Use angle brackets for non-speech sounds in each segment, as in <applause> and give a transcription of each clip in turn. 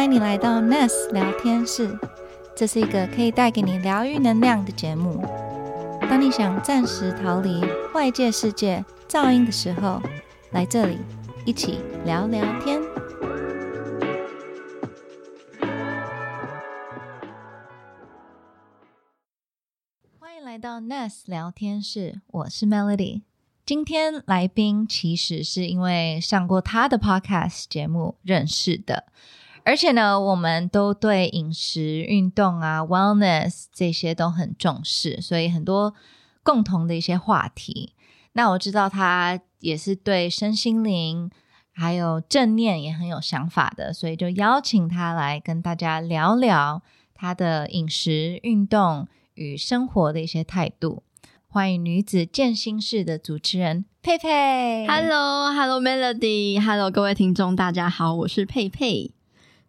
欢迎你来到 Ness 聊天室，这是一个可以带给你疗愈能量的节目。当你想暂时逃离外界世界噪音的时候，来这里一起聊聊天。欢迎来到 Ness 聊天室，我是 Melody。今天来宾其实是因为上过他的 Podcast 节目认识的，而且呢，我们都对饮食、运动啊、Wellness 这些都很重视，所以很多共同的一些话题。那我知道他也是对身心灵还有正念也很有想法的，所以就邀请他来跟大家聊聊他的饮食、运动与生活的一些态度。欢迎女子健心室的主持人佩佩。Hello，Hello Melody，Hello 各位听众，大家好，我是佩佩。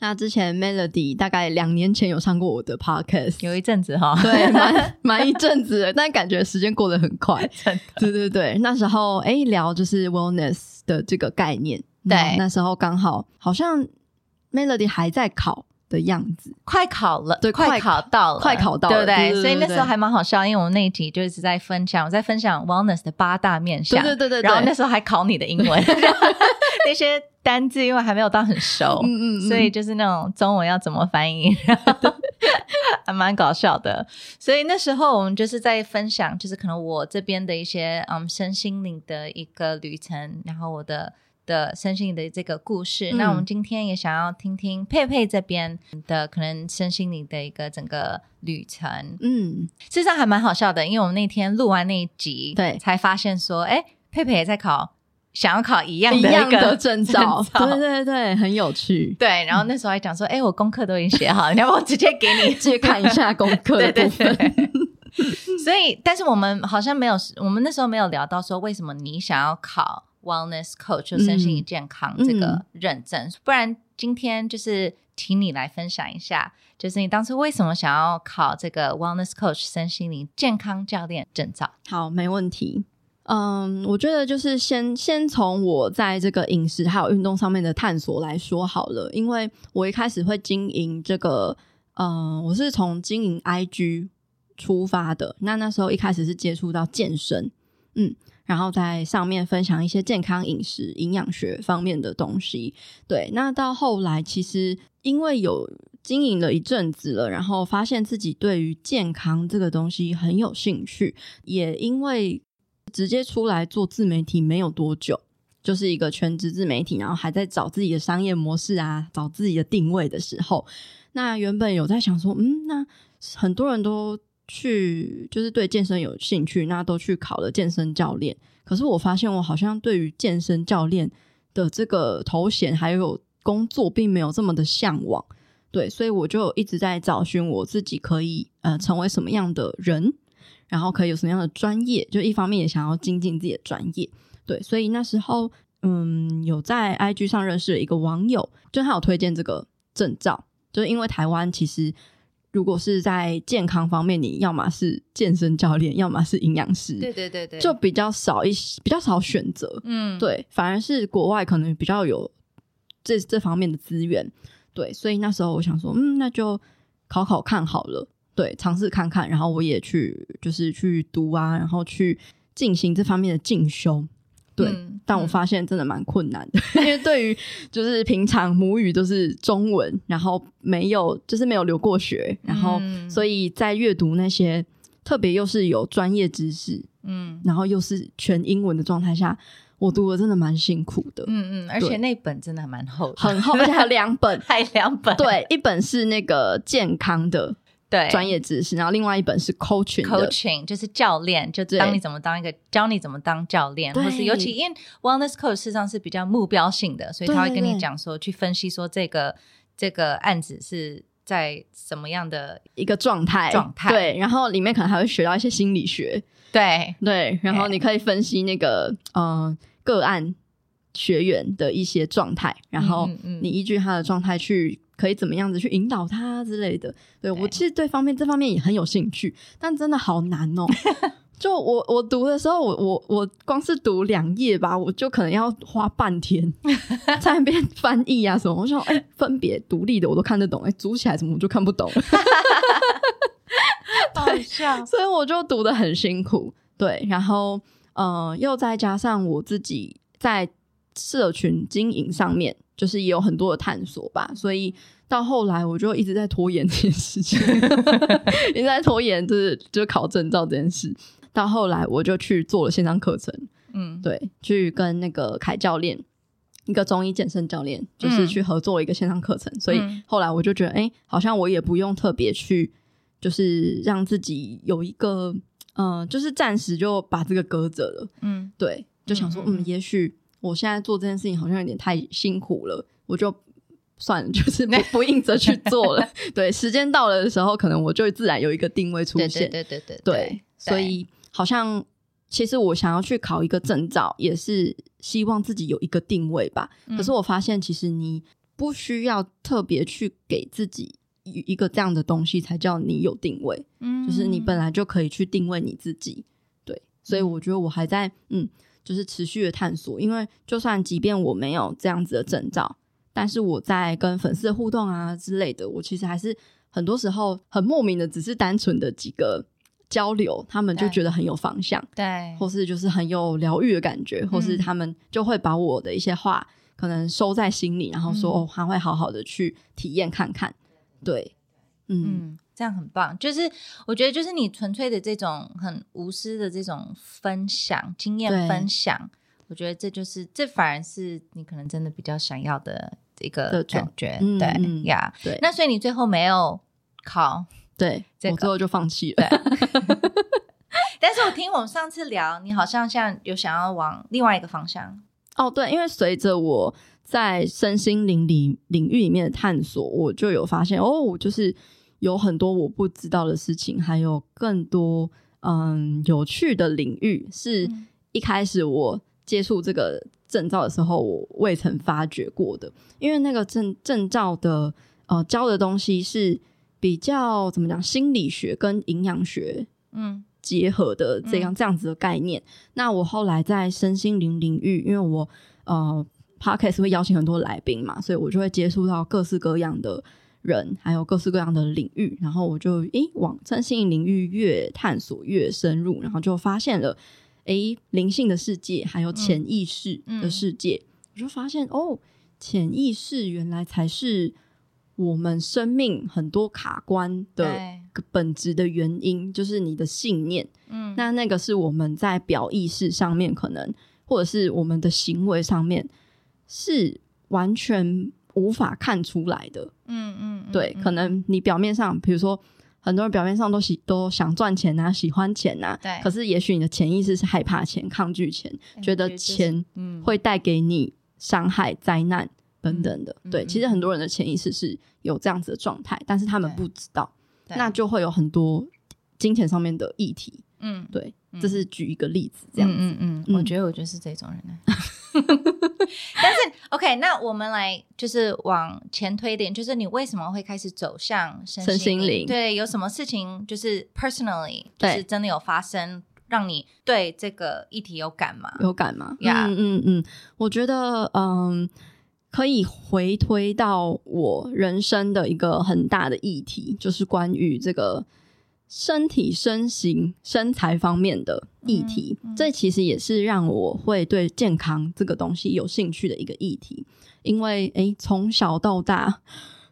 那之前 Melody 大概两年前有上过我的 Podcast，有一阵子哈，对，蛮 <laughs> 蛮一阵子的，但感觉时间过得很快。对对对，那时候哎聊就是 wellness 的这个概念，对。那那时候刚好好像 Melody 还在考的样子，快考了，对快快考到了，快考到了对不对？对对对所以那时候还蛮好笑，因为我们那一集就一直在分享，我在分享 wellness 的八大面向，对对对对对然后那时候还考你的英文，<laughs> 那些单字因为还没有到很熟，嗯嗯嗯所以就是那种中文要怎么翻译，<laughs> 还蛮搞笑的。所以那时候我们就是在分享，就是可能我这边的一些嗯身心灵的一个旅程，然后我的。的身心灵的这个故事，嗯那我们今天也想要听听佩佩这边的可能身心灵的一个整个旅程。嗯，事实上还蛮好笑的，因为我们那天录完那一集，对才发现说，哎，佩佩也在考，想要考一样一的一个样的证照，<laughs> 对对对，很有趣。对，然后那时候还讲说，哎，我功课都已经写好了，你要不要直接给你去看一下功课对对的 <laughs> 部分。对。所以，但是我们好像没有，我们那时候没有聊到说为什么你想要考 wellness coach 就身心灵健康这个认证，不然今天就是请你来分享一下，就是你当初为什么想要考这个 wellness coach 身心灵健康教练证照？好，没问题。嗯，我觉得就是先先从我在这个饮食还有运动上面的探索来说好了，因为我一开始会经营这个，嗯，我是从经营 IG 出发的。那那时候一开始是接触到健身，嗯，然后在上面分享一些健康饮食、营养学方面的东西。对，那到后来其实因为有经营了一阵子了，然后发现自己对于健康这个东西很有兴趣，也因为直接出来做自媒体没有多久，就是一个全职自媒体，然后还在找自己的商业模式啊，找自己的定位的时候，那原本有在想说，嗯，那很多人都去就是对健身有兴趣，那都去考了健身教练，可是我发现我好像对于健身教练的这个头衔还有工作，并没有这么的向往。对，所以我就一直在找寻我自己可以呃成为什么样的人，然后可以有什么样的专业。就一方面也想要精进自己的专业，对，所以那时候嗯有在 IG 上认识了一个网友，就他有推荐这个证照，就是因为台湾其实如果是在健康方面，你要么是健身教练，要么是营养师，对对对对。就比较少一些比较少选择。嗯，对，反而是国外可能比较有这这方面的资源，对，所以那时候我想说，嗯，那就考考看好了，对，尝试看看，然后我也去就是去读啊，然后去进行这方面的进修，对，嗯但我发现真的蛮困难的，<laughs> 因为对于就是平常母语都是中文，然后没有就是没有留过学，然后嗯。所以在阅读那些特别又是有专业知识，嗯。然后又是全英文的状态下，我读的真的蛮辛苦的，嗯嗯，而且那本真的还蛮厚的，很厚，而 <laughs> 且还有两本。还两本，对，一本是那个健康的对。专业知识，然后另外一本是 coaching coaching 就是教练，就对。当你怎么当一个教你怎么当教练，或是尤其因为 wellness coach 事实上是比较目标性的，所以他会跟你讲说，去分析说这个这个案子是在什么样的一个状态，状态。对，然后里面可能还会学到一些心理学，对。对，然后你可以分析那个呃个案学员的一些状态，然后嗯嗯嗯。你依据他的状态去可以怎么样子去引导他之类的。对我其实对方面这方面也很有兴趣，但真的好难哦。<laughs> 就我我读的时候，我我我光是读两页吧，我就可能要花半天 <laughs> 在那边翻译啊什么。我想，哎、分别独立的我都看得懂，哎、组起来怎么我就看不懂，<laughs> 好笑。所以我就读的很辛苦。对，然后呃，又再加上我自己在社群经营上面，就是也有很多的探索吧，所以到后来我就一直在拖延这件事情，<laughs> 一直在拖延，就是就是考证照这件事。到后来我就去做了线上课程，嗯，对，去跟那个凯教练，一个中医健身教练，就是嗯去合作一个线上课程。所以嗯后来我就觉得，哎、好像我也不用特别去，就是让自己有一个，呃，就是暂时就把这个搁着了。嗯对，就想说，嗯嗯嗯嗯，也许我现在做这件事情好像有点太辛苦了，我就。算了，<laughs> 就是不不硬着去做了。<laughs> 对，时间到了的时候，可能我就会自然有一个定位出对现。对对对对对，所以好像其实我想要去考一个证照，也是希望自己有一个定位吧。嗯可是我发现，其实你不需要特别去给自己一一个这样的东西，才叫你有定位。嗯就是你本来就可以去定位你自己。对，所以我觉得我还在嗯，就是持续的探索。因为就算即便我没有这样子的证照，但是我在跟粉丝的互动啊之类的，我其实还是很多时候很莫名的，只是单纯的几个交流，他们就觉得很有方向，对，或是就是很有疗愈的感觉，或是嗯。他们就会把我的一些话可能收在心里，然后说、嗯。哦，他会好好的去体验看看。对，嗯。嗯，这样很棒。就是我觉得，就是你纯粹的这种很无私的这种分享经验分享，我觉得这就是这反而是你可能真的比较想要的一个感觉。嗯对嗯呀，对，那所以你最后没有考，对这个我最后就放弃了。<laughs> 但是我听我们上次聊，你好像像有想要往另外一个方向。哦，对，因为随着我在身心灵里领域里面的探索，我就有发现哦，我就是有很多我不知道的事情，还有更多嗯有趣的领域，是嗯一开始我接触这个证照的时候，我未曾发掘过的。因为那个证证照的呃教的东西是比较怎么讲，心理学跟营养学嗯结合的这样、这样子的概念。那我后来在身心灵领域，因为我呃 podcast 会邀请很多来宾嘛，所以我就会接触到各式各样的人，还有各式各样的领域。然后我就诶往身心领域越探索越深入，然后就发现了诶灵性的世界，还有潜意识的世界。我就发现哦，潜意识原来才是我们生命很多卡关的本质的原因，就是你的信念。嗯那那个是我们在表意识上面可能，或者是我们的行为上面是完全无法看出来的。嗯嗯，嗯对，嗯可能你表面上，比如说很多人表面上都喜都想赚钱啊，喜欢钱啊，对可是也许你的潜意识是害怕钱、抗拒钱，哎觉得钱嗯会带给你伤害、灾难等等的。对，其实很多人的潜意识是有这样子的状态，但是他们不知道，那就会有很多金钱上面的议题。嗯对，嗯这是举一个例子，这样子。嗯嗯嗯，嗯我觉得我就是这种人呢。<laughs> 但是 OK，那我们来就是往前推一点，就是你为什么会开始走向身身心灵对，有什么事情就是 personally 就是真的有发生，让你对这个议题有感吗？有感吗？呀嗯嗯嗯，我觉得嗯，可以回推到我人生的一个很大的议题，就是关于这个身体、身形、身材方面的议题。嗯嗯这其实也是让我会对健康这个东西有兴趣的一个议题，因为诶，从小到大。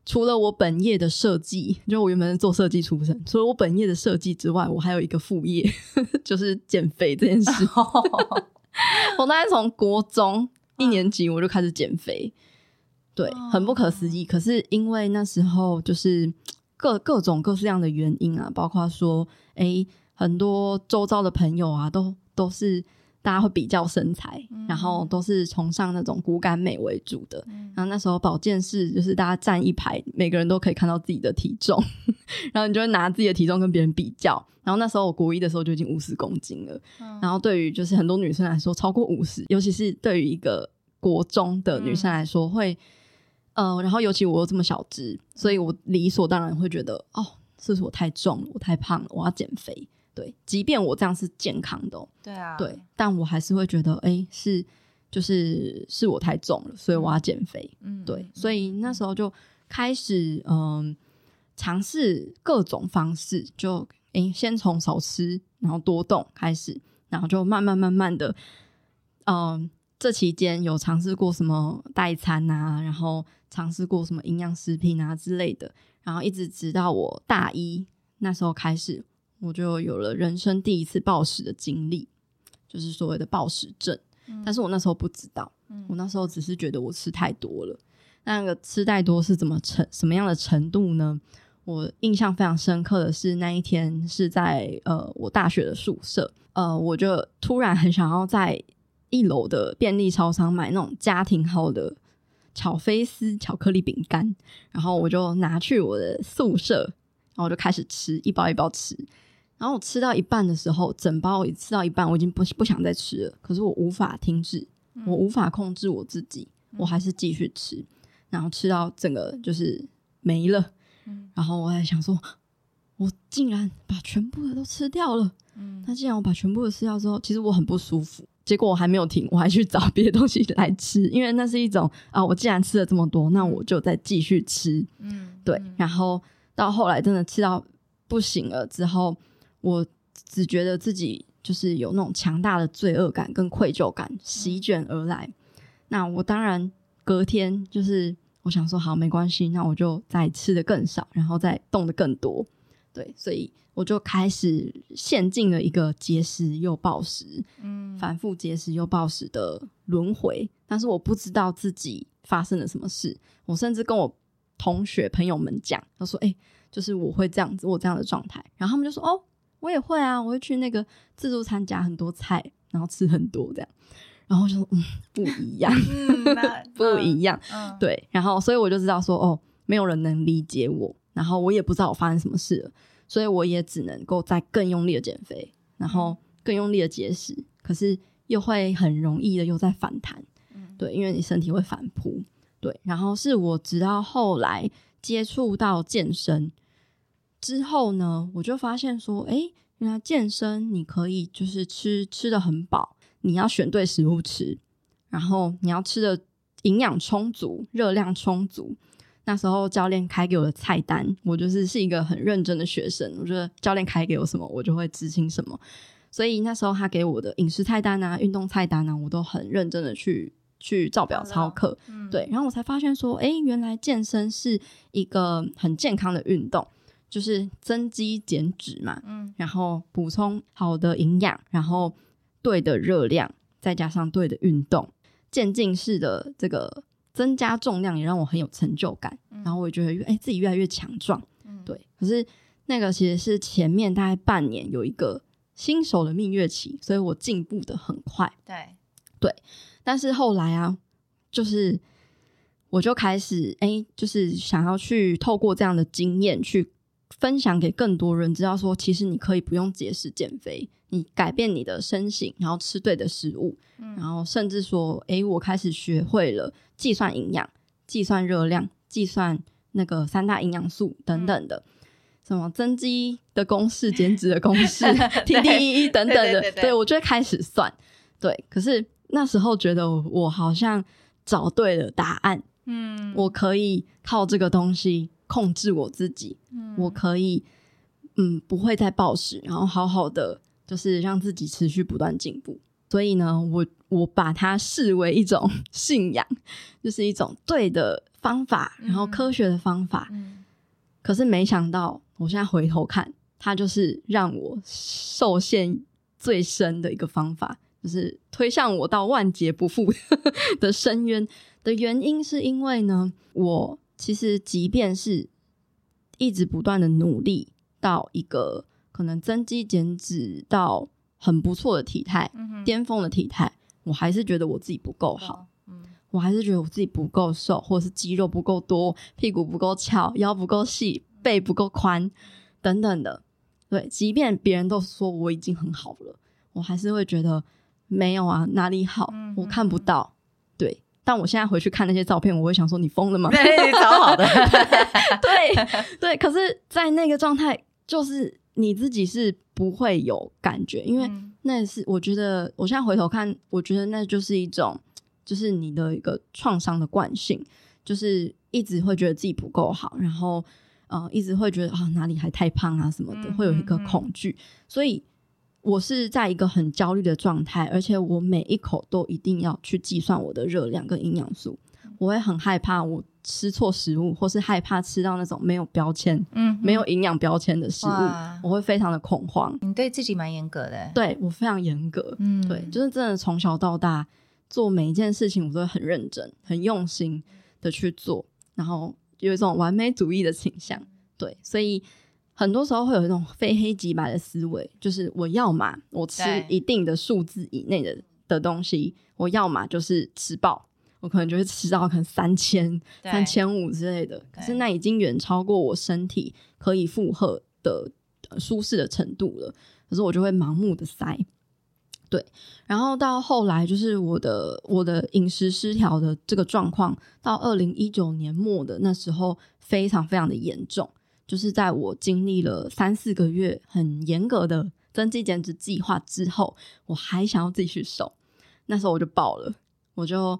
除了我本业的设计，就我原本是做设计出身，除了我本业的设计之外，我还有一个副业，<laughs> 就是减肥这件事。<laughs> 我大概从国中一年级我就开始减肥，对，很不可思议。可是因为那时候就是各各种各式样的原因啊，包括说，诶，很多周遭的朋友啊，都都是大家会比较身材，然后都是崇尚那种骨感美为主的。然后那时候保健室就是大家站一排，每个人都可以看到自己的体重，<laughs> 然后你就会拿自己的体重跟别人比较。然后那时候我国一的时候就已经五十公斤了，然后对于就是很多女生来说，超过五十，尤其是对于一个国中的女生来说，会呃，然后尤其我又这么小只，所以我理所当然会觉得，哦，是不是我太重了，我太胖了，我要减肥。对，即便我这样是健康的、哦，对啊，对，但我还是会觉得，哎，是就是是我太重了，所以我要减肥。嗯，对，嗯所以那时候就开始嗯尝试各种方式，就诶先从少吃，然后多动开始，然后就慢慢慢慢的，嗯，这期间有尝试过什么代餐啊，然后尝试过什么营养食品啊之类的，然后一直直到我大一那时候开始，我就有了人生第一次暴食的经历，就是所谓的暴食症。但是我那时候不知道，嗯我那时候只是觉得我吃太多了。那个吃太多是怎么成什么样的程度呢？我印象非常深刻的是那一天是在呃我大学的宿舍，呃，我就突然很想要在一楼的便利超商买那种家庭号的巧菲斯巧克力饼干，然后我就拿去我的宿舍，然后我就开始吃，一包一包吃。然后我吃到一半的时候，整包一吃到一半，我已经不不想再吃了，可是我无法停止，我无法控制我自己，我还是继续吃，然后吃到整个就是没了。嗯然后我还想说，我竟然把全部的都吃掉了。嗯那既然我把全部的吃掉之后，其实我很不舒服。结果我还没有停，我还去找别的东西来吃，<laughs> 因为那是一种啊，我既然吃了这么多，那我就再继续吃。嗯，对，嗯然后到后来真的吃到不行了之后，我只觉得自己就是有那种强大的罪恶感跟愧疚感席卷而来。那我当然隔天就是我想说好没关系，那我就再吃的更少，然后再动的更多。对，所以我就开始陷进了一个节食又暴食，嗯反复节食又暴食的轮回，但是我不知道自己发生了什么事。我甚至跟我同学朋友们讲，他说：“哎、就是我会这样子，我这样的状态。”然后他们就说：“哦，我也会啊，我会去那个自助餐夹很多菜，然后吃很多这样。”然后我就说：“嗯，不一样，嗯 <laughs> 不一样。嗯，对，然后所以我就知道说，哦，没有人能理解我，然后我也不知道我发生什么事了，所以我也只能够再更用力的减肥，然后更用力的节食，可是又会很容易的又在反弹，嗯对，因为你身体会反扑，对，然后是我直到后来接触到健身之后呢，我就发现说，诶，原来健身你可以就是吃吃的很饱，你要选对食物吃，然后你要吃的营养充足、热量充足。那时候教练开给我的菜单，我就是是一个很认真的学生，我觉得教练开给我什么，我就会执行什么。所以那时候他给我的饮食菜单啊、运动菜单啊，我都很认真的去去照表操课。嗯对，然后我才发现说，诶，原来健身是一个很健康的运动，就是增肌减脂嘛，嗯然后补充好的营养，然后对的热量，再加上对的运动，渐进式的这个增加重量也让我很有成就感，嗯然后我也觉得哎、自己越来越强壮，嗯对。可是那个其实是前面大概半年有一个新手的蜜月期，所以我进步的很快。对对，但是后来啊，就是我就开始哎、就是想要去透过这样的经验去分享给更多人，知道说其实你可以不用节食减肥，你改变你的身形，然后吃对的食物，嗯然后甚至说，哎、我开始学会了计算营养、计算热量、计算那个三大营养素等等的。什么增肌的公式、减脂的公式、<laughs> TDEE 等等的，对我就会开始算。对，可是那时候觉得我我好像找对了答案，嗯我可以靠这个东西控制我自己，嗯我可以嗯不会再暴食，然后好好的就是让自己持续不断进步。所以呢，我我把它视为一种 <laughs> 信仰，就是一种对的方法，然后嗯。科学的方法。嗯。可是没想到，我现在回头看，它就是让我受限最深的一个方法，就是推向我到万劫不复 <laughs> 的深渊。的原因，是因为呢，我其实即便是一直不断的努力到一个可能增肌减脂到很不错的体态、巅峰的体态，我还是觉得我自己不够好。，嗯我还是觉得我自己不够瘦，或者是肌肉不够多，屁股不够翘，腰不够细，背不够宽，等等的。对，即便别人都说我已经很好了，我还是会觉得没有啊，哪里好嗯，我看不到。对，但我现在回去看那些照片，我会想说你疯了吗？<laughs> 对，超好的，对对，可是，在那个状态，就是你自己是不会有感觉，因为嗯。那是我觉得我现在回头看，我觉得那就是一种，就是你的一个创伤的惯性，就是一直会觉得自己不够好，然后呃一直会觉得啊哪里还太胖啊什么的，嗯会有一个恐惧，所以我是在一个很焦虑的状态，而且我每一口都一定要去计算我的热量跟营养素，我会很害怕我吃错食物，或是害怕吃到那种没有标签、嗯没有营养标签的食物，我会非常的恐慌。你对自己蛮严格的，，对我非常严格，嗯对，就是真的从小到大做每一件事情，我都会很认真、很用心的去做，然后有一种完美主义的倾向。对，所以很多时候会有一种非黑即白的思维，就是我要嘛，我吃一定的数字以内的的东西，我要嘛就是吃饱。我可能就会吃到可能三千、对三千五之类的，可是那已经远超过我身体可以负荷的、呃舒适的程度了。可是我就会盲目的塞，对。然后到后来，就是我的我的饮食失调的这个状况，到二零一九年末的那时候，非常非常的严重。就是在我经历了三四个月很严格的增肌减脂计划之后，我还想要继续瘦，那时候我就爆了，我就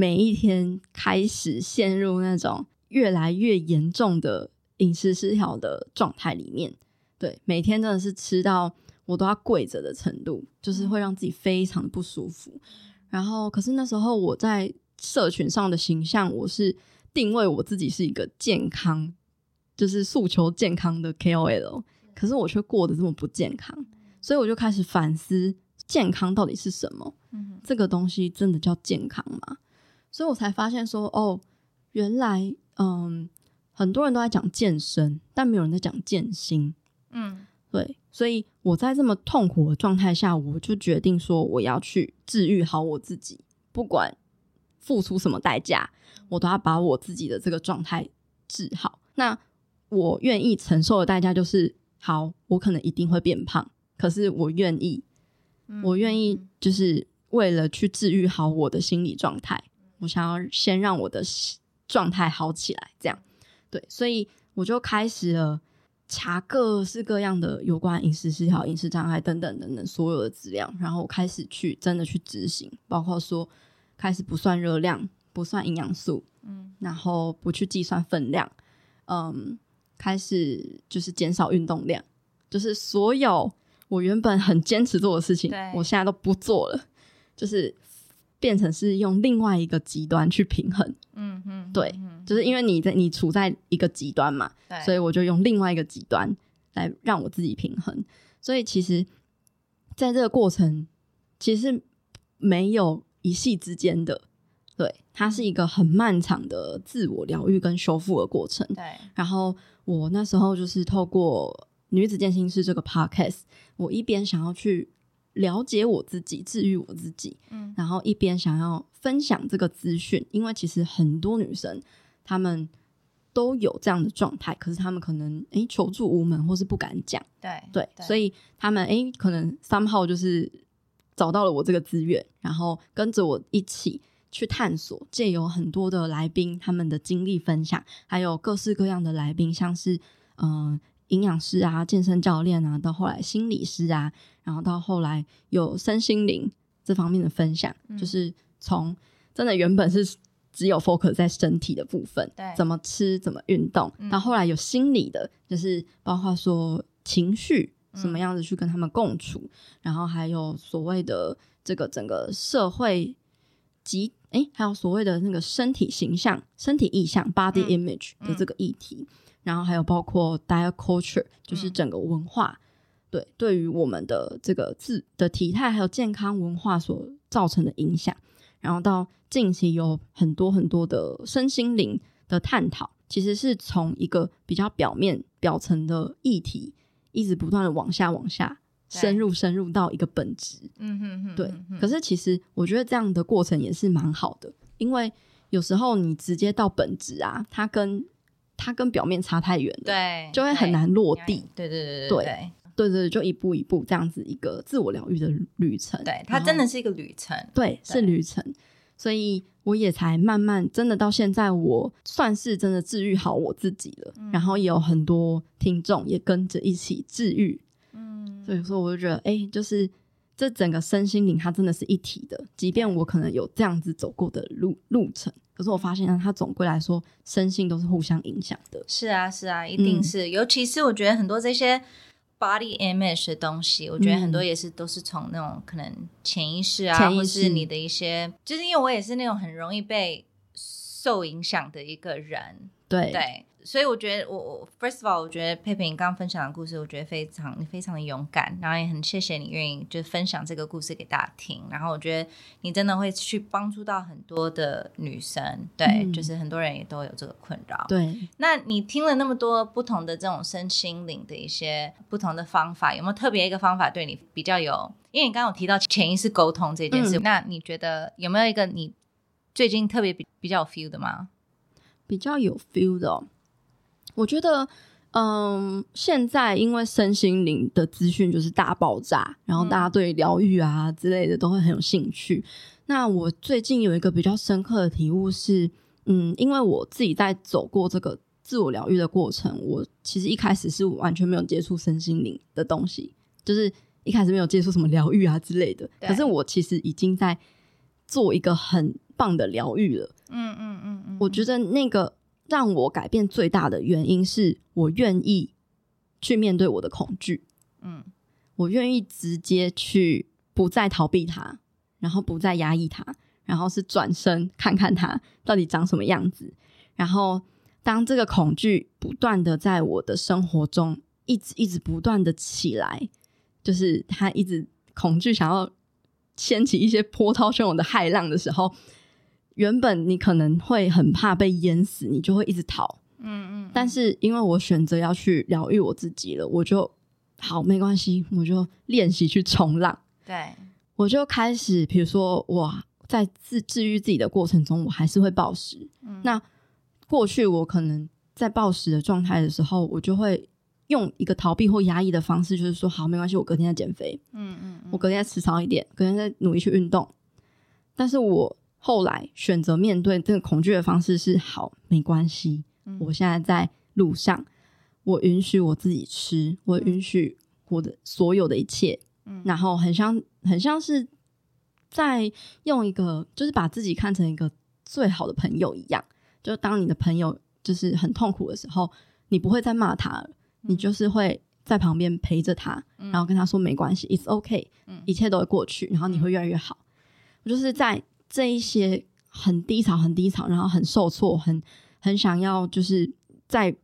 每一天开始陷入那种越来越严重的饮食失调的状态里面。对，每天真的是吃到我都要跪着的程度，就是会让自己非常的不舒服。然后，可是那时候我在社群上的形象，我是定位我自己是一个健康，就是诉求健康的 KOL，可是我却过得这么不健康，所以我就开始反思健康到底是什么。嗯这个东西真的叫健康吗？所以我才发现说，哦，原来嗯，很多人都在讲健身，但没有人在讲健心。嗯对，所以我在这么痛苦的状态下，我就决定说，我要去治愈好我自己，不管付出什么代价，我都要把我自己的这个状态治好。那我愿意承受的代价就是，好，我可能一定会变胖，可是我愿意，嗯我愿意就是为了去治愈好我的心理状态，我想要先让我的状态好起来，这样。对，所以我就开始了查各式各样的有关饮食失调、饮食障碍等等等等所有的资料，然后我开始去真的去执行，包括说开始不算热量、不算营养素，嗯。然后不去计算分量，嗯，开始就是减少运动量，就是所有我原本很坚持做的事情对，我现在都不做了，就是变成是用另外一个极端去平衡，嗯嗯，对嗯就是因为你在你处在一个极端嘛，对，所以我就用另外一个极端来让我自己平衡。所以其实在这个过程，其实没有一夕之间的，对，它是一个很漫长的自我疗愈跟修复的过程。对，然后我那时候就是透过女子健心室这个 podcast，我一边想要去了解我自己，治愈我自己，嗯然后一边想要分享这个资讯，因为其实很多女生她们都有这样的状态，可是她们可能诶求助无门，或是不敢讲，对对，所以她们诶可能 somehow 就是找到了我这个资源，然后跟着我一起去探索，借由很多的来宾他们的经历分享，还有各式各样的来宾，像是嗯。呃营养师啊，健身教练啊，到后来心理师啊，然后到后来有身心灵这方面的分享，嗯。就是从真的原本是只有 focus 在身体的部分对，怎么吃、怎么运动，嗯到后来有心理的，就是包括说情绪嗯什么样子去跟他们共处，然后还有所谓的这个整个社会及诶，还有所谓的那个身体形象、身体意象 （body 嗯 image） 的这个议题，然后还有包括 diet culture，就是嗯整个文化。对，对于我们的这个自的体态还有健康文化所造成的影响，然后到近期有很多很多的身心灵的探讨，其实是从一个比较表面表层的议题，一直不断的往下往下深入深入到一个本质。嗯哼哼，对可是其实我觉得这样的过程也是蛮好的，因为有时候你直接到本质啊，它跟它跟表面差太远了，，对就会很难落地。对对对对对对对对，就一步一步这样子一个自我疗愈的旅程。对，它真的是一个旅程，对，是旅程，所以我也才慢慢真的到现在，我算是真的治愈好我自己了。嗯然后也有很多听众也跟着一起治愈，嗯，所以说我就觉得，哎、就是这整个身心灵它真的是一体的。即便我可能有这样子走过的路路程，可是我发现啊它总归来说，身性都是互相影响的。是啊，是啊，一定嗯是。尤其是我觉得很多这些 body image 的东西，我觉得很多也是、都是从那种可能潜意识啊，或是你的一些，就是因为我也是那种很容易被受影响的一个人，对，对。所以我觉得我，我 first of all，我觉得佩佩你刚刚分享的故事，我觉得非常你非常的勇敢，然后也很谢谢你愿意就分享这个故事给大家听。然后我觉得你真的会去帮助到很多的女生，对，嗯就是很多人也都有这个困扰。对，那你听了那么多不同的这种身心灵的一些不同的方法，有没有特别一个方法对你比较有？因为你刚刚有提到潜意识沟通这件事，嗯那你觉得有没有一个你最近特别比比较有 feel 的吗？比较有 feel 的、哦。我觉得，嗯，现在因为身心灵的资讯就是大爆炸，然后大家对疗愈啊之类的都会很有兴趣。那我最近有一个比较深刻的体悟是，嗯，因为我自己在走过这个自我疗愈的过程，我其实一开始是完全没有接触身心灵的东西，就是一开始没有接触什么疗愈啊之类的。可是我其实已经在做一个很棒的疗愈了。嗯嗯嗯嗯我觉得那个让我改变最大的原因是我愿意去面对我的恐惧，嗯我愿意直接去不再逃避它，然后不再压抑它，然后是转身看看它到底长什么样子。然后当这个恐惧不断的在我的生活中一直一直不断的起来，就是它一直恐惧想要掀起一些波涛汹涌的骇浪的时候，原本你可能会很怕被淹死，你就会一直逃。嗯嗯，但是因为我选择要去疗愈我自己了，我就好没关系，我就练习去冲浪。对，我就开始，比如说我在治治愈自己的过程中，我还是会暴食。嗯那过去我可能在暴食的状态的时候，我就会用一个逃避或压抑的方式，就是说好没关系，我隔天再减肥，嗯嗯我隔天再吃少一点，隔天再努力去运动。但是我后来选择面对这个恐惧的方式是好没关系，嗯我现在在路上，我允许我自己吃，我允许我的所有的一切，嗯然后很像很像是在用一个，就是把自己看成一个最好的朋友一样。就当你的朋友就是很痛苦的时候，你不会再骂他了，你就是会在旁边陪着他，嗯然后跟他说没关系，it's okay，、嗯一切都会过去，然后你会越来越好。我就是在这一些很低潮、很低潮，然后很受挫、很很想要就是在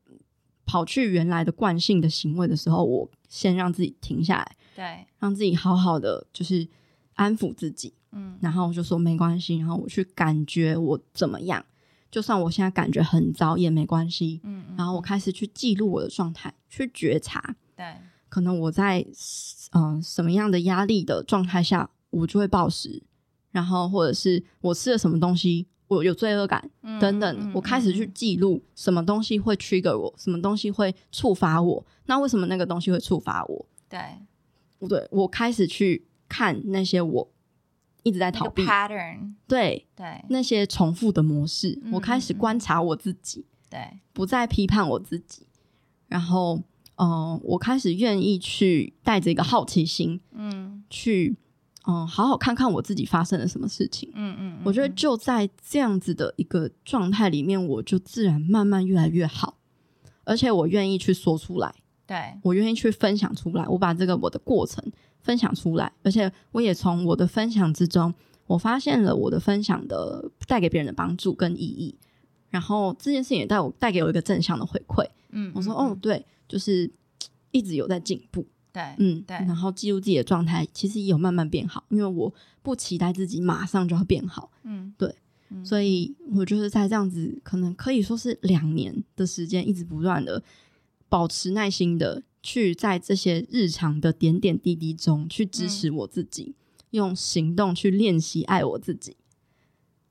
跑去原来的惯性的行为的时候，我先让自己停下来，对，让自己好好的就是安抚自己，嗯。然后我就说没关系，然后我去感觉我怎么样，就算我现在感觉很糟也没关系，嗯嗯然后我开始去记录我的状态，去觉察，对，可能我在嗯、呃什么样的压力的状态下，我就会暴食，然后或者是我吃了什么东西，我有罪恶感嗯等等，我开始去记录什么东西会 trigger 我，什么东西会触发我，那为什么那个东西会触发我？对，不对，我开始去看那些我一直在逃避，pattern，对对。那些重复的模式，嗯我开始观察我自己，对，不再批判我自己，然后，嗯、我开始愿意去带着一个好奇心嗯。去，嗯、好好看看我自己发生了什么事情。嗯嗯，我觉得就在这样子的一个状态里面，我就自然慢慢越来越好，而且我愿意去说出来。对，我愿意去分享出来，我把这个我的过程分享出来，而且我也从我的分享之中，我发现了我的分享的带给别人的帮助跟意义，然后这件事情也带我带给我一个正向的回馈。嗯，我说嗯哦，，对，就是一直有在进步，对，嗯，对。然后记录自己的状态，其实也有慢慢变好，因为我不期待自己马上就要变好，嗯，对嗯，所以我就是在这样子，可能可以说是两年的时间，一直不断的保持耐心的去在这些日常的点点滴滴中去支持我自己，用行动去练习爱我自己。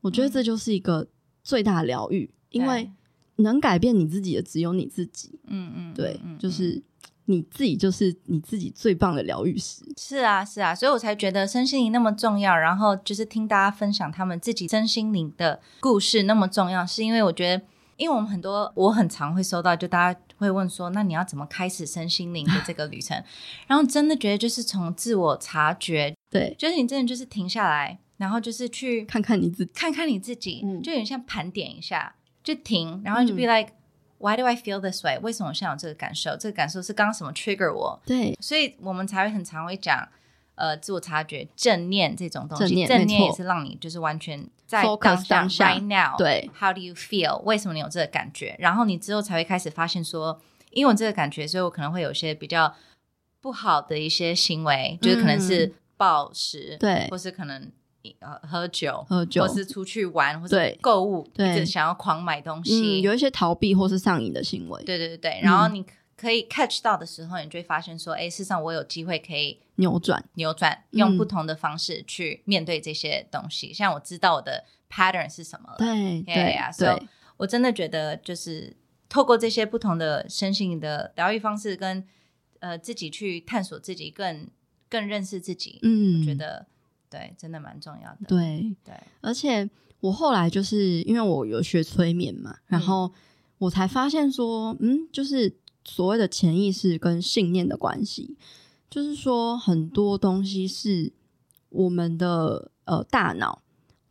我觉得这就是一个最大的疗愈，因为能改变你自己的只有你自己。嗯嗯，对，嗯。就是你自己，就是你自己最棒的疗愈师。是啊，是啊，所以我才觉得身心灵那么重要。然后就是听大家分享他们自己身心灵的故事那么重要，是因为我觉得，因为我们很多，我很常会收到，就大家会会问说，那你要怎么开始身心灵的这个旅程？<laughs> 然后真的觉得就是从自我察觉，对，就是你真的就是停下来，然后就是去看看你自己，看看你自己，嗯就有点像盘点一下，就停，然后就 be like、Why do I feel this way？为什么我现在有这个感受？这个感受是刚刚什么 trigger 我？对，所以我们才会很常会讲，呃，自我察觉、正念这种东西。正念正念也是让你就是完全在当下当下 right now。对，How do you feel？为什么你有这个感觉？然后你之后才会开始发现说，因为我这个感觉，所以我可能会有一些比较不好的一些行为，就是可能是暴食，嗯对或是可能。呃，喝酒，喝酒或是出去玩，或对是购物，对一直想要狂买东嗯，西，有一些逃避或是上瘾的行为，对对对对。然后你可以 catch 到的时候，你就会发现说，哎，事实上我有机会可以扭转，扭转，嗯。用不同的方式去面对这些东西。像我知道我的 pattern 是什么了，对对 yeah, so 对，我真的觉得就是透过这些不同的身心的疗愈方式，跟呃自己去探索自己，更更认识自己，嗯，我觉得对，真的蛮重要的。对，对，而且我后来就是因为我有学催眠嘛，然后我才发现说，嗯，就是所谓的潜意识跟信念的关系，就是说很多东西是我们的呃大脑，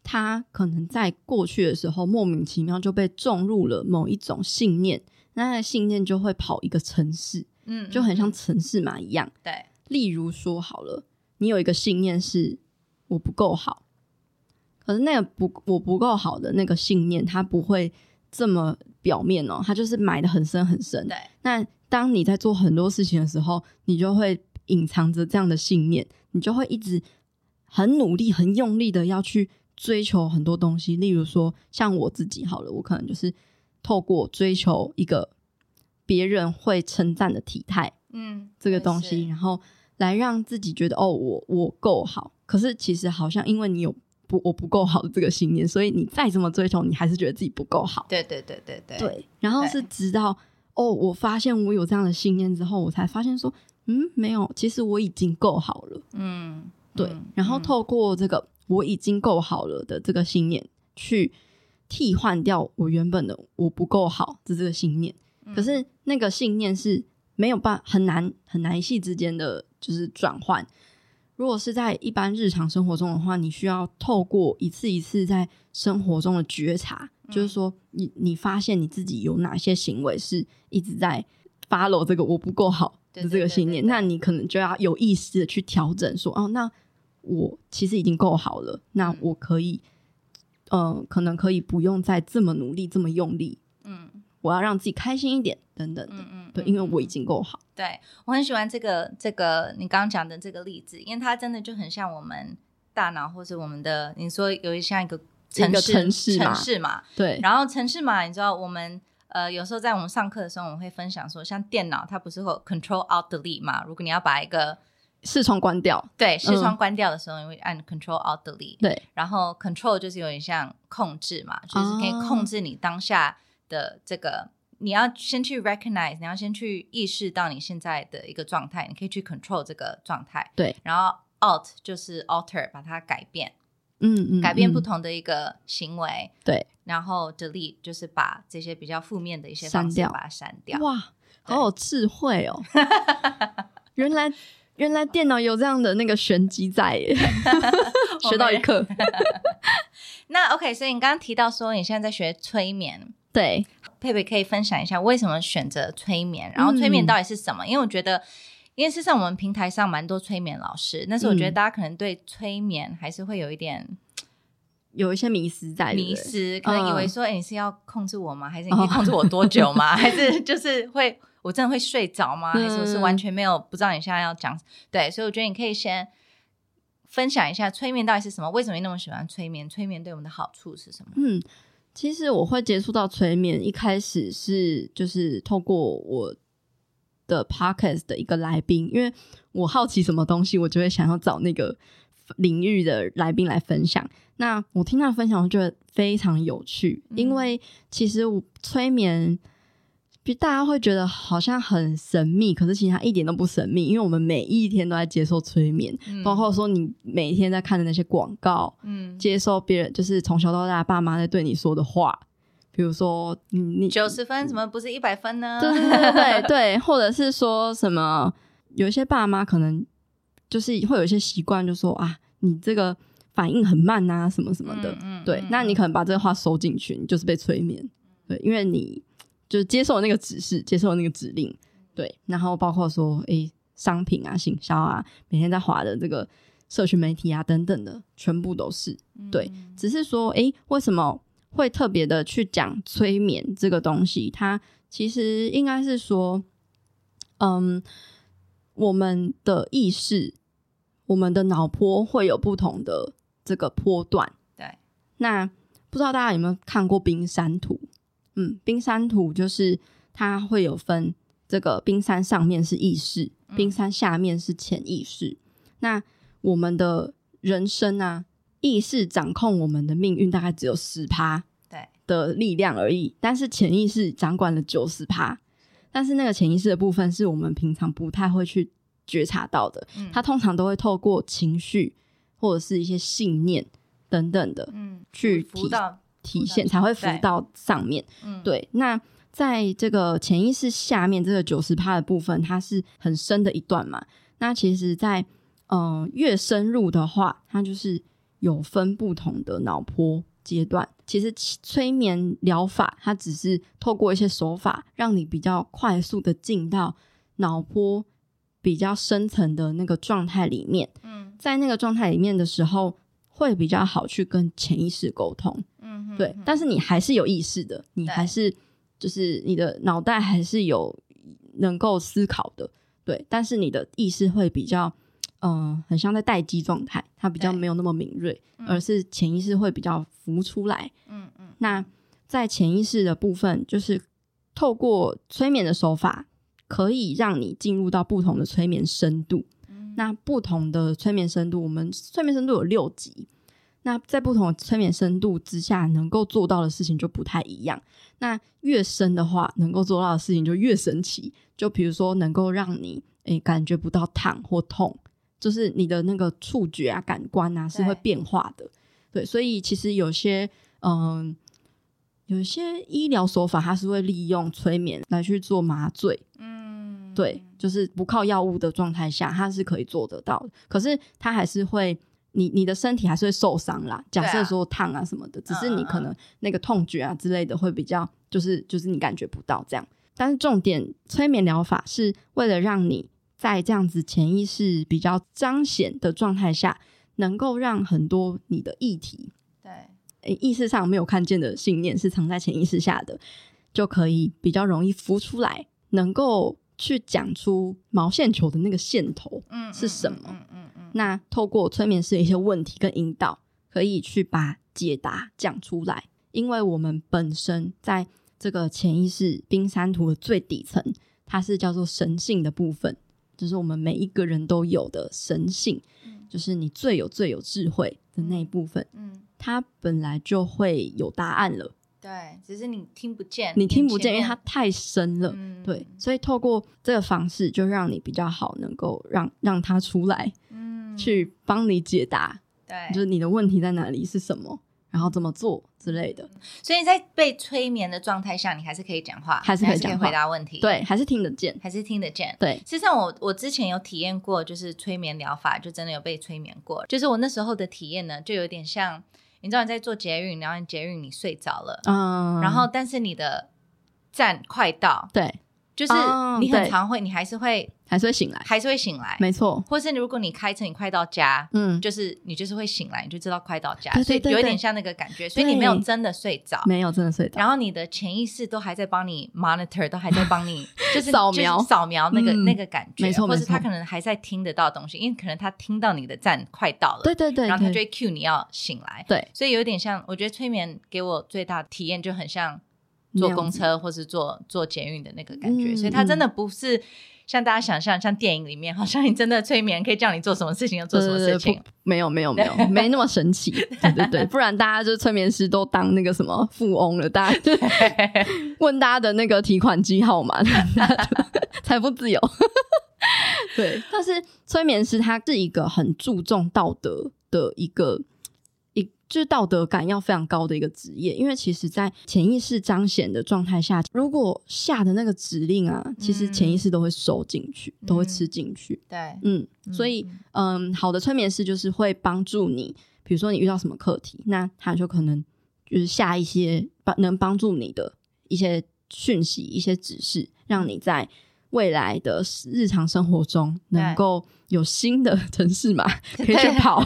它可能在过去的时候莫名其妙就被种入了某一种信念，那那个信念就会跑一个城市，嗯就很像嗯城市嘛一样。对，例如说好了，你有一个信念是我不够好，可是那个不我不够好的那个信念，它不会这么表面哦，它就是埋的很深很深。对，那当你在做很多事情的时候，你就会隐藏着这样的信念，你就会一直很努力、很用力的要去追求很多东西。例如说，像我自己好了，我可能就是透过追求一个别人会称赞的体态，嗯，这个东西，然后来让自己觉得哦，我我够好。可是其实好像因为你有不我不够好的这个信念，所以你再怎么追求，你还是觉得自己不够好。对对对对对对，然后是直到哦，我发现我有这样的信念之后，我才发现说，嗯，没有，其实我已经够好了。嗯，对，嗯然后嗯透过这个我已经够好了的这个信念，去替换掉我原本的我不够好的这个信念。嗯可是那个信念是没有办很难很难一夕之间的就是转换。如果是在一般日常生活中的话，你需要透过一次一次在生活中的觉察，嗯就是说你你发现你自己有哪些行为是一直在 follow 这个我不够好的这个信念，那你可能就要有意识的去调整说，哦，那我其实已经够好了，那嗯。我可以，呃，可能可以不用再这么努力、这么用力，嗯我要让自己开心一点，等等的。嗯嗯，对，嗯因为我已嗯经够好。对我很喜欢这个这个你刚刚讲的这个例子，因为它真的就很像我们大脑或是我们的，你说有一像一个城市城市嘛城市嘛，对，然后城市嘛，你知道我们。呃，有时候在我们上课的时候，我们会分享说，像电脑它不是会 Control Alt Delete 嘛？如果你要把一个视窗关掉。对视窗关掉的时候，你会按 Control Alt Delete。对，然后 Control 就是有点像控制嘛，就是可以哦控制你当下的这个。你要先去 recognize，你要先去意识到你现在的一个状态，你可以去 control 这个状态。对，然后 alt 就是 alter，把它改变，嗯嗯，改变不嗯。同的一个行为。对，然后 delete 就是把这些比较负面的一些方式删掉把它删掉。哇，好有智慧哦！<laughs> 原来原来电脑有这样的那个玄机在耶，<laughs> 学到一课。<laughs> 那 OK，所以你刚刚提到说你现在在学催眠，对，佩佩可以分享一下为什么选择催眠，然后催眠到底是什么？因为我觉得，因为事实上我们平台上蛮多催眠老师，但是我觉得嗯大家可能对催眠还是会有一点有一些迷失在，迷失，可能以为嗯说，哎、你是要控制我吗？还是你可以控制我多久吗？<laughs> 还是就是会我真的会睡着吗？还是我是完全没有不知道你现在要讲？对，所以我觉得你可以先。分享一下催眠到底是什么？为什么你那么喜欢催眠？催眠对我们的好处是什么？嗯，其实我会接触到催眠，一开始是就是透过我的 podcast 的一个来宾，因为我好奇什么东西，我就会想要找那个领域的来宾来分享。那我听他分享，我觉得非常有趣，嗯因为其实我催眠。比大家会觉得好像很神秘，可是其实它一点都不神秘，因为我们每一天都在接受催眠，嗯包括说你每天在看的那些广告，嗯接受别人就是从小到大爸妈在对你说的话，比如说你你九十分怎么不是一百分呢？对对对对对，或者是说什么，有一些爸妈可能就是会有一些习惯，就说啊，你这个反应很慢啊，什么什么的。嗯对，那你可能把这个话收进去，你就是被催眠。对，因为你就是接受那个指示，接受那个指令。对，然后包括说，诶，商品啊、行销啊，每天在划的这个社群媒体啊等等的，全部都是。对，只是说，诶，为什么会特别的去讲催眠这个东西？它其实应该是说，嗯，我们的意识，我们的脑波会有不同的这个波段。对，那不知道大家有没有看过冰山图？嗯，冰山图就是它会有分这个冰山上面是意识，冰山下面是潜意识。那我们的人生啊，意识掌控我们的命运大概只有十趴对的力量而已，但是潜意识掌管了九十趴。但是那个潜意识的部分是我们平常不太会去觉察到的，嗯它通常都会透过情绪或者是一些信念等等的嗯去体浮到体现，才会浮到上面。嗯对，那在这个潜意识下面这个九十趴的部分，它是很深的一段嘛。那其实在，嗯、越深入的话，它就是有分不同的脑波阶段。其实催眠疗法，它只是透过一些手法，让你比较快速的进到脑波比较深层的那个状态里面。嗯在那个状态里面的时候，会比较好去跟潜意识沟通。嗯对，但是你还是有意识的，你对还是就是你的脑袋还是有能够思考的，对，但是你的意识会比较，嗯、很像在待机状态，它比较对没有那么敏锐，嗯而是潜意识会比较浮出来。嗯嗯那在潜意识的部分，就是透过催眠的手法，可以让你进入到不同的催眠深度。嗯那不同的催眠深度，我们催眠深度有六级。那在不同的催眠深度之下，能够做到的事情就不太一样。那越深的话，能够做到的事情就越神奇。就比如说，能够让你诶感觉不到烫或痛，就是你的那个触觉啊、感官啊是会变化的。对，所以其实有些嗯，有些医疗手法它是会利用催眠来去做麻醉，嗯对，就是不靠药物的状态下，它是可以做得到的。可是它还是会，你你的身体还是会受伤啦。假设说烫啊什么的，只是你可能那个痛觉啊之类的会比较，就是就是你感觉不到这样。但是重点，催眠疗法是为了让你在这样子潜意识比较彰显的状态下，能够让很多你的议题对诶意识上没有看见的信念是藏在潜意识下的，就可以比较容易浮出来，能够去讲出毛线球的那个线头。嗯是什么嗯嗯嗯那透过催眠师的一些问题跟引导，可以去把解答讲出来。因为我们本身在这个潜意识冰山图的最底层，它是叫做神性的部分，就是我们每一个人都有的神性，就是你最有最有智慧的那一部分。嗯，它本来就会有答案了，对，只是你听不见，你听不见，因为它太深了。嗯对，所以透过这个方式，就让你比较好能够让让它出来，嗯去帮你解答，对，就是你的问题在哪里是什么，然后怎么做之类的。所以在被催眠的状态下，你还是可以讲话，还是可以讲话回答问题，，对，还是听得见。还是听得见。对，事实上我，我之前有体验过，就是催眠疗法，就真的有被催眠过。就是我那时候的体验呢，就有点像，你知道你在做捷运，然后你捷运你睡着了，嗯，然后但是你的站快到，对，就是哦你很常会，你还是会还是会醒来，还是会醒来，没错。或是如果你开车你快到家，嗯，就是你就是会醒来，你就知道快到家，所以有一点像那个感觉，所以你没有真的睡着。没有真的睡着。然后你的潜意识都还在帮你 monitor，都还在帮你 <laughs> 就是扫描。就是扫描那个、嗯。那个感觉，没错或是他可能还在听得到东西，因为可能他听到你的站快到了，对对对，然后他就会 cue 你要醒来，对。所以有点像，我觉得催眠给我最大的体验就很像坐公车或是坐坐捷运的那个感觉，嗯所以它真的不是像大家想象，像电影里面好像你真的催眠可以叫你做什么事情就做什么事情没有没有没有 <laughs> 没那么神奇，<laughs> 对对对，不然大家就催眠师都当那个什么富翁了，大家就 <laughs> 问大家的那个提款机号码，财富自由。对，但是催眠师他是一个很注重道德的一个一，就是道德感要非常高的一个职业，因为其实，在潜意识彰显的状态下，如果下的那个指令啊，其实潜意识都会收进去，都会吃进去。对，嗯，所以，嗯，好的催眠师就是会帮助你，比如说你遇到什么课题，那他就可能就是下一些帮能帮助你的一些讯息、一些指示，让你在。未来的日常生活中，能够有新的城市嘛，<laughs> 可以去跑。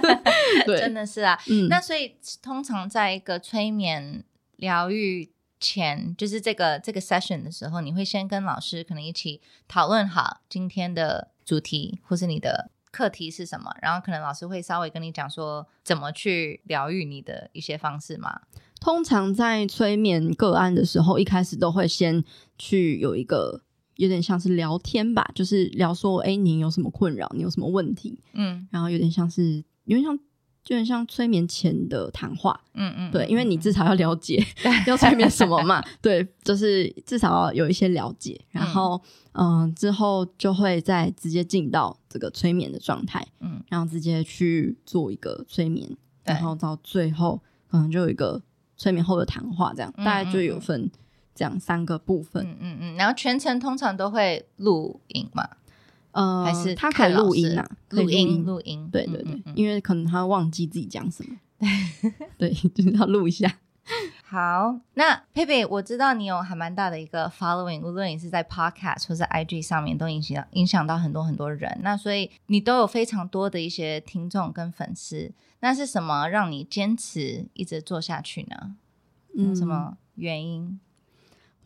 <laughs> 对，真的是啊。嗯，那所以通常在一个催眠疗愈前，就是这个这个 session 的时候，你会先跟老师可能一起讨论好今天的主题，或是你的课题是什么，然后可能老师会稍微跟你讲说怎么去疗愈你的一些方式嘛。通常在催眠个案的时候，一开始都会先去有一个。有点像是聊天吧，就是聊说，哎，你有什么困扰？你有什么问题？嗯，然后有点像是，有点像，有点像催眠前的谈话。嗯嗯，对，因为你至少要了解 <laughs> 要催眠什么嘛。对，就是至少要有一些了解，然后，嗯，之后就会再直接进到这个催眠的状态。嗯，然后直接去做一个催眠，然后到最后可能就有一个催眠后的谈话，这样大概就有分。这样三个部分，嗯嗯嗯，然后全程通常都会录影嘛，呃，还是他可以录音啊，录音录音，对对对，因为可能他忘记自己讲什么，<laughs> <laughs> 对，就是要录一下。好，那佩佩，我知道你有还蛮大的一个 following，无论你是在 podcast 或是 IG 上面，都影响影响到很多很多人，那所以你都有非常多的一些听众跟粉丝，那是什么让你坚持一直做下去呢？有什么原因？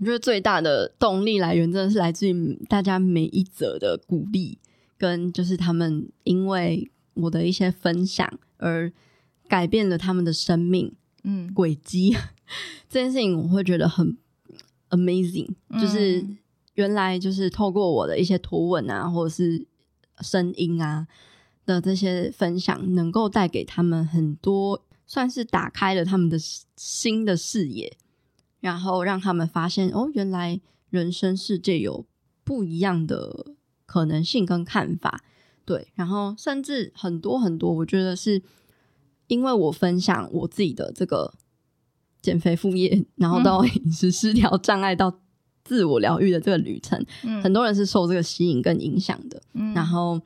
我觉得最大的动力来源真的是来自于大家每一则的鼓励，跟就是他们因为我的一些分享而改变了他们的生命，嗯，轨迹 <laughs> 这件事情我会觉得很 amazing，就是原来就是透过我的一些图文啊，或者是声音啊的这些分享，能够带给他们很多，算是打开了他们的新的视野。然后让他们发现哦，原来人生世界有不一样的可能性跟看法，对。然后甚至很多很多，我觉得是因为我分享我自己的这个减肥副业，然后到饮食失调障碍到自我疗愈的这个旅程，很多人是受这个吸引跟影响的。然后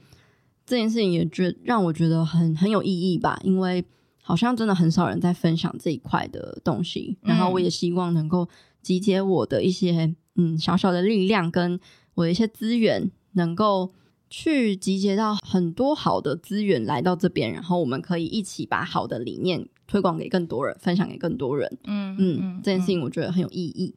这件事情也觉让我觉得很很有意义吧，因为。好像真的很少人在分享这一块的东西，然后我也希望能够集结我的一些嗯小小的力量，跟我的一些资源，能够去集结到很多好的资源来到这边，然后我们可以一起把好的理念推广给更多人，分享给更多人。嗯嗯，这件事情我觉得很有意义。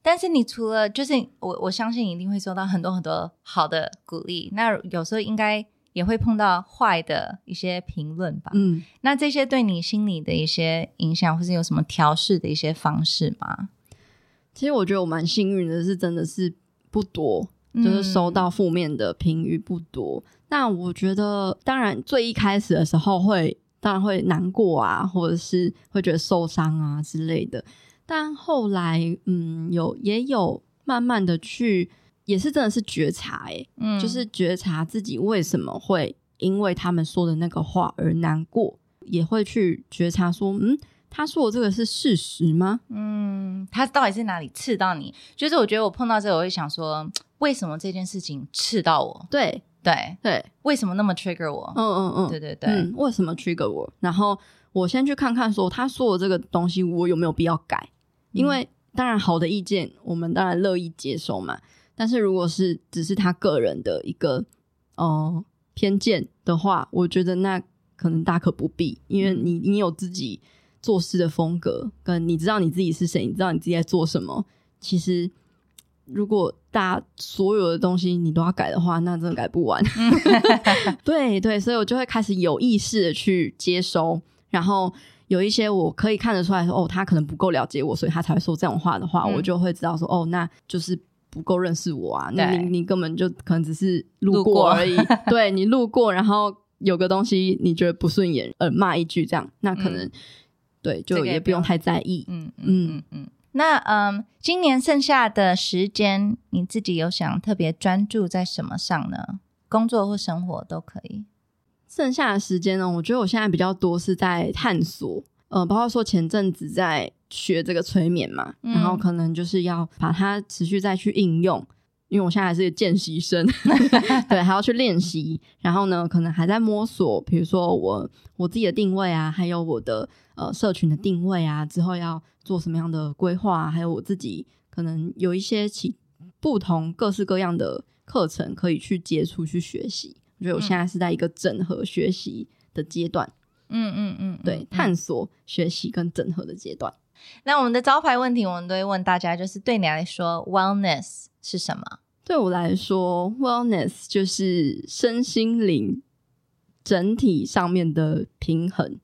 但是你除了就是我我相信一定会收到很多很多好的鼓励，那有时候应该。也会碰到坏的一些评论吧，嗯，那这些对你心理的一些影响，或是有什么调试的一些方式吗？其实我觉得我蛮幸运的，是真的是不多，就是收到负面的评语不多。那我觉得，当然最一开始的时候会，当然会难过啊，或者是会觉得受伤啊之类的。但后来，嗯，有也有慢慢的去。也是真的是觉察哎，嗯，就是觉察自己为什么会因为他们说的那个话而难过，也会去觉察说，嗯，他说的这个是事实吗？嗯，他到底是哪里刺到你？就是我觉得我碰到这个，我会想说，为什么这件事情刺到我？对对对，为什么那么 trigger 我？嗯嗯嗯，对对对，为什么 trigger 我？然后我先去看看说，他说的这个东西，我有没有必要改？因为当然好的意见，我们当然乐意接受嘛。但是如果是只是他个人的一个哦偏见的话，我觉得那可能大可不必，因为你你有自己做事的风格，跟你知道你自己是谁，你知道你自己在做什么。其实如果大家所有的东西你都要改的话，那真的改不完。<laughs> 对对，所以我就会开始有意识的去接收，然后有一些我可以看得出来说，哦，他可能不够了解我，所以他才会说这种话的话，我就会知道说，哦，那就是。不够认识我啊？那你你根本就可能只是路过而已。<laughs> 对你路过，然后有个东西你觉得不顺眼，呃，骂一句这样，那可能对，就也不用太在意。嗯嗯嗯。那嗯，今年剩下的时间，你自己有想特别专注在什么上呢？工作或生活都可以。剩下的时间呢，我觉得我现在比较多是在探索，呃，包括说前阵子在学这个催眠嘛，嗯然后可能就是要把它持续再去应用，因为我现在还是个见习生，<laughs> 对，还要去练习，然后呢，可能还在摸索，比如说我我自己的定位啊，还有我的呃社群的定位啊，之后要做什么样的规划啊、还有我自己可能有一些其不同各式各样的课程可以去接触去学习。我觉得我现在是在一个整合学习的阶段，嗯嗯嗯，对，嗯探索、学习跟整合的阶段。那我们的招牌问题，我们都会问大家，就是对你来说，wellness 是什么？对我来说，wellness 就是身心灵整体上面的平衡。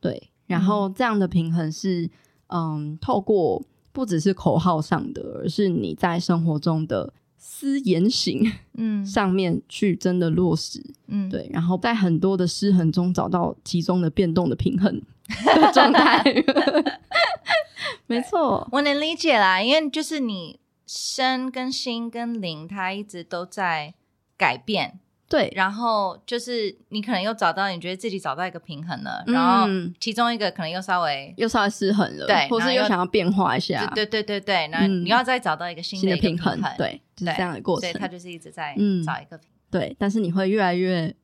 对，然后这样的平衡是，嗯，透过不只是口号上的，而是你在生活中的思言行嗯 <laughs> 上面去真的落实。嗯，对，然后在很多的失衡中找到其中的变动的平衡的状态。<laughs> 没错，我能理解啦，因为就是你身跟心跟灵，它一直都在改变，对，然后就是你可能又找到，你觉得自己找到一个平衡了，然后嗯其中一个可能又稍微。又稍微失衡了，对或是又想要变化一下，对对对对，然后嗯。你要再找到一个新新的个平衡，对，就是这样的过所以它程，就是一直在嗯。找一个平衡，对，但是你会越来越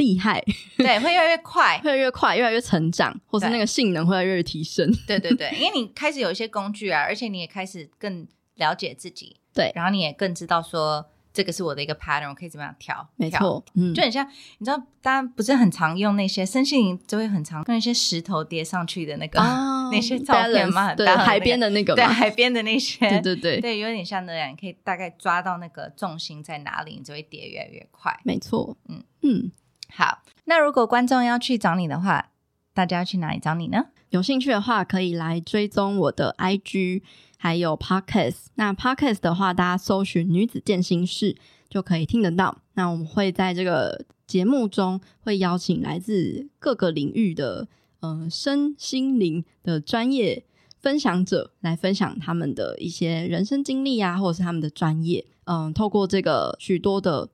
厉害，对，会越来越快，<laughs> 会越来越快，越来越成长，或是那个性能会越来越提升，对对对，因为你开始有一些工具啊，而且你也开始更了解自己，对。然后你也更知道说这个是我的一个 pattern，我可以怎么样调，调，没错，嗯。就，很像你知道，大家不是很常用那些身心灵，就会很常跟一些石头叠上去的那个、哦 <laughs> 那些照片吗？balance，很对，那个。海边的那个嘛，对海边的那些，<laughs> 对对对，对，有点像那样，你可以大概抓到那个重心在哪里，你就会叠越来越快。没错，嗯嗯。嗯。好，那如果观众要去找你的话，大家要去哪里找你呢？有兴趣的话，可以来追踪我的 IG，还有 Podcast。那 Podcast 的话，大家搜寻“女子健心室”就可以听得到。那我们会在这个节目中会邀请来自各个领域的呃身心灵的专业分享者来分享他们的一些人生经历啊，或者是他们的专业。嗯，透过这个许多的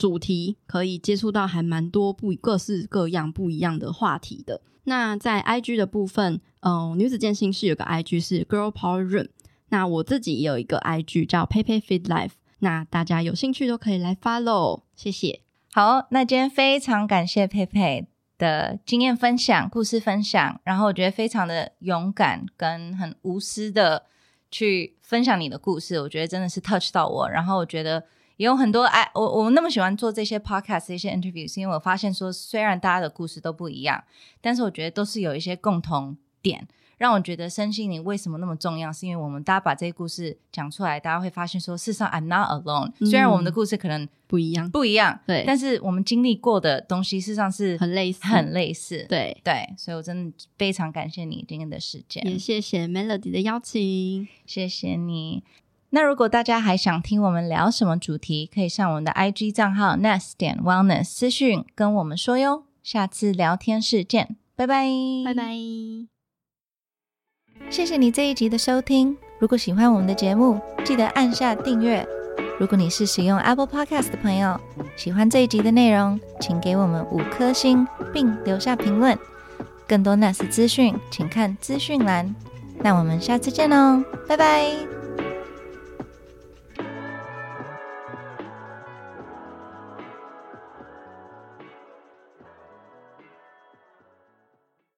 主题，可以接触到还蛮多不各式各样不一样的话题的。那在 IG 的部分，嗯、女子健心室有个 IG 是 Girl Power Room，那我自己也有一个 IG 叫 Pepe Fit Life，那大家有兴趣都可以来 follow，谢谢。好，那今天非常感谢佩佩的经验分享、故事分享，然后我觉得非常的勇敢跟很无私的去分享你的故事，我觉得真的是 touch 到我。然后我觉得也有很多哎，我我那么喜欢做这些 podcast 这些 interviews，因为我发现说虽然大家的故事都不一样，但是我觉得都是有一些共同点。让我觉得身心灵为什么那么重要，是因为我们大家把这些故事讲出来，大家会发现说，事实上 I'm not alone。虽然我们的故事可能不一样，不一样，对但是我们经历过的东西，事实上是很类似，很类似，对。对，所以我真的非常感谢你今天的时间，也谢谢 Melody 的邀请，谢谢你。那如果大家还想听我们聊什么主题，可以上我们的 IG 账号 nest 点 wellness 私讯跟我们说哟。下次聊天室见，拜拜，拜拜。谢谢你这一集的收听。如果喜欢我们的节目，记得按下订阅。如果你是使用 Apple Podcast 的朋友，喜欢这一集的内容，请给我们五颗星，并留下评论。更多 NAS 资讯，请看资讯栏。那我们下次见哦，拜拜。